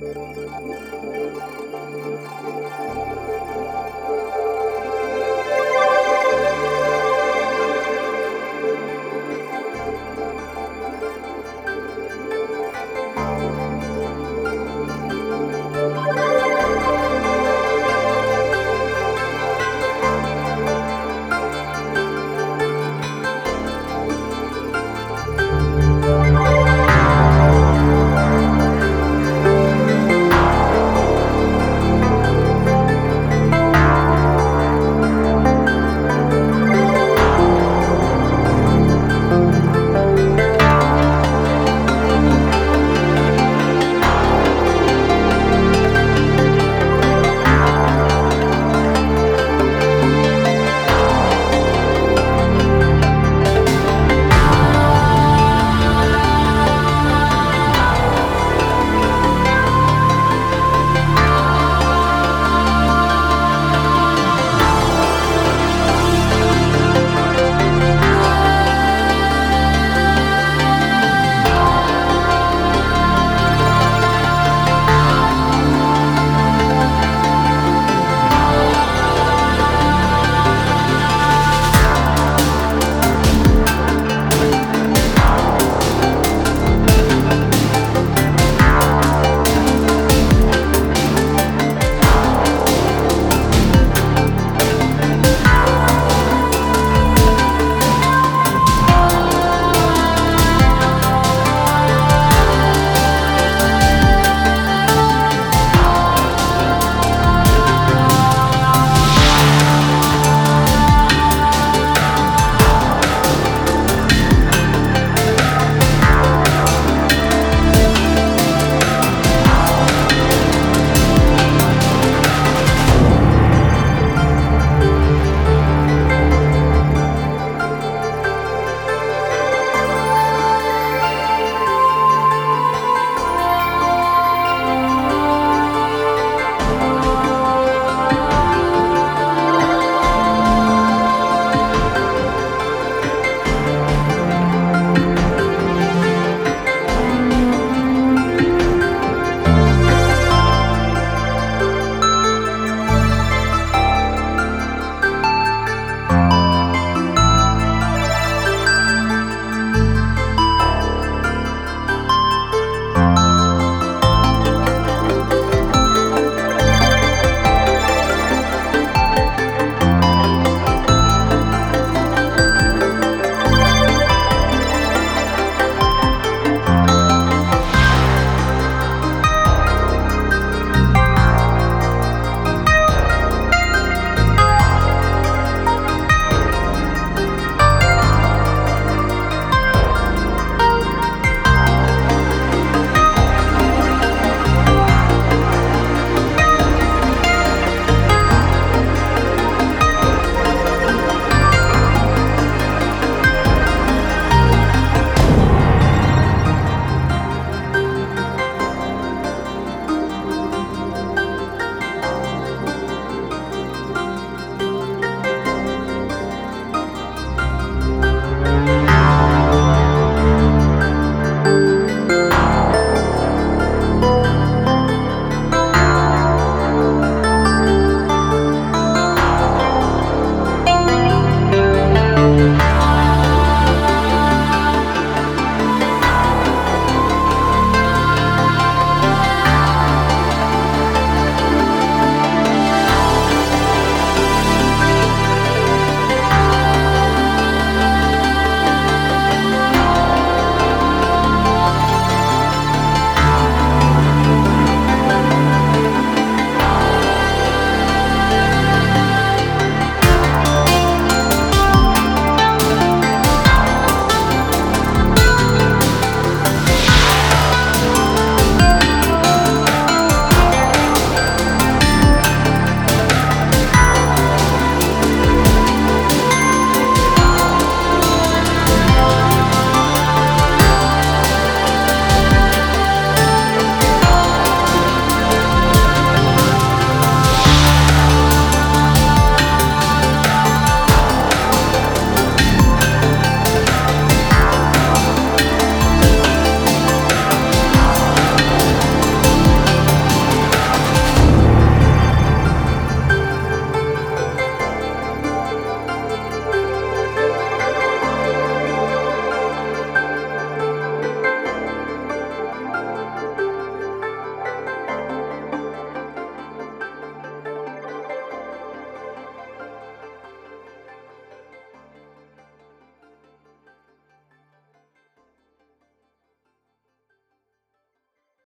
Música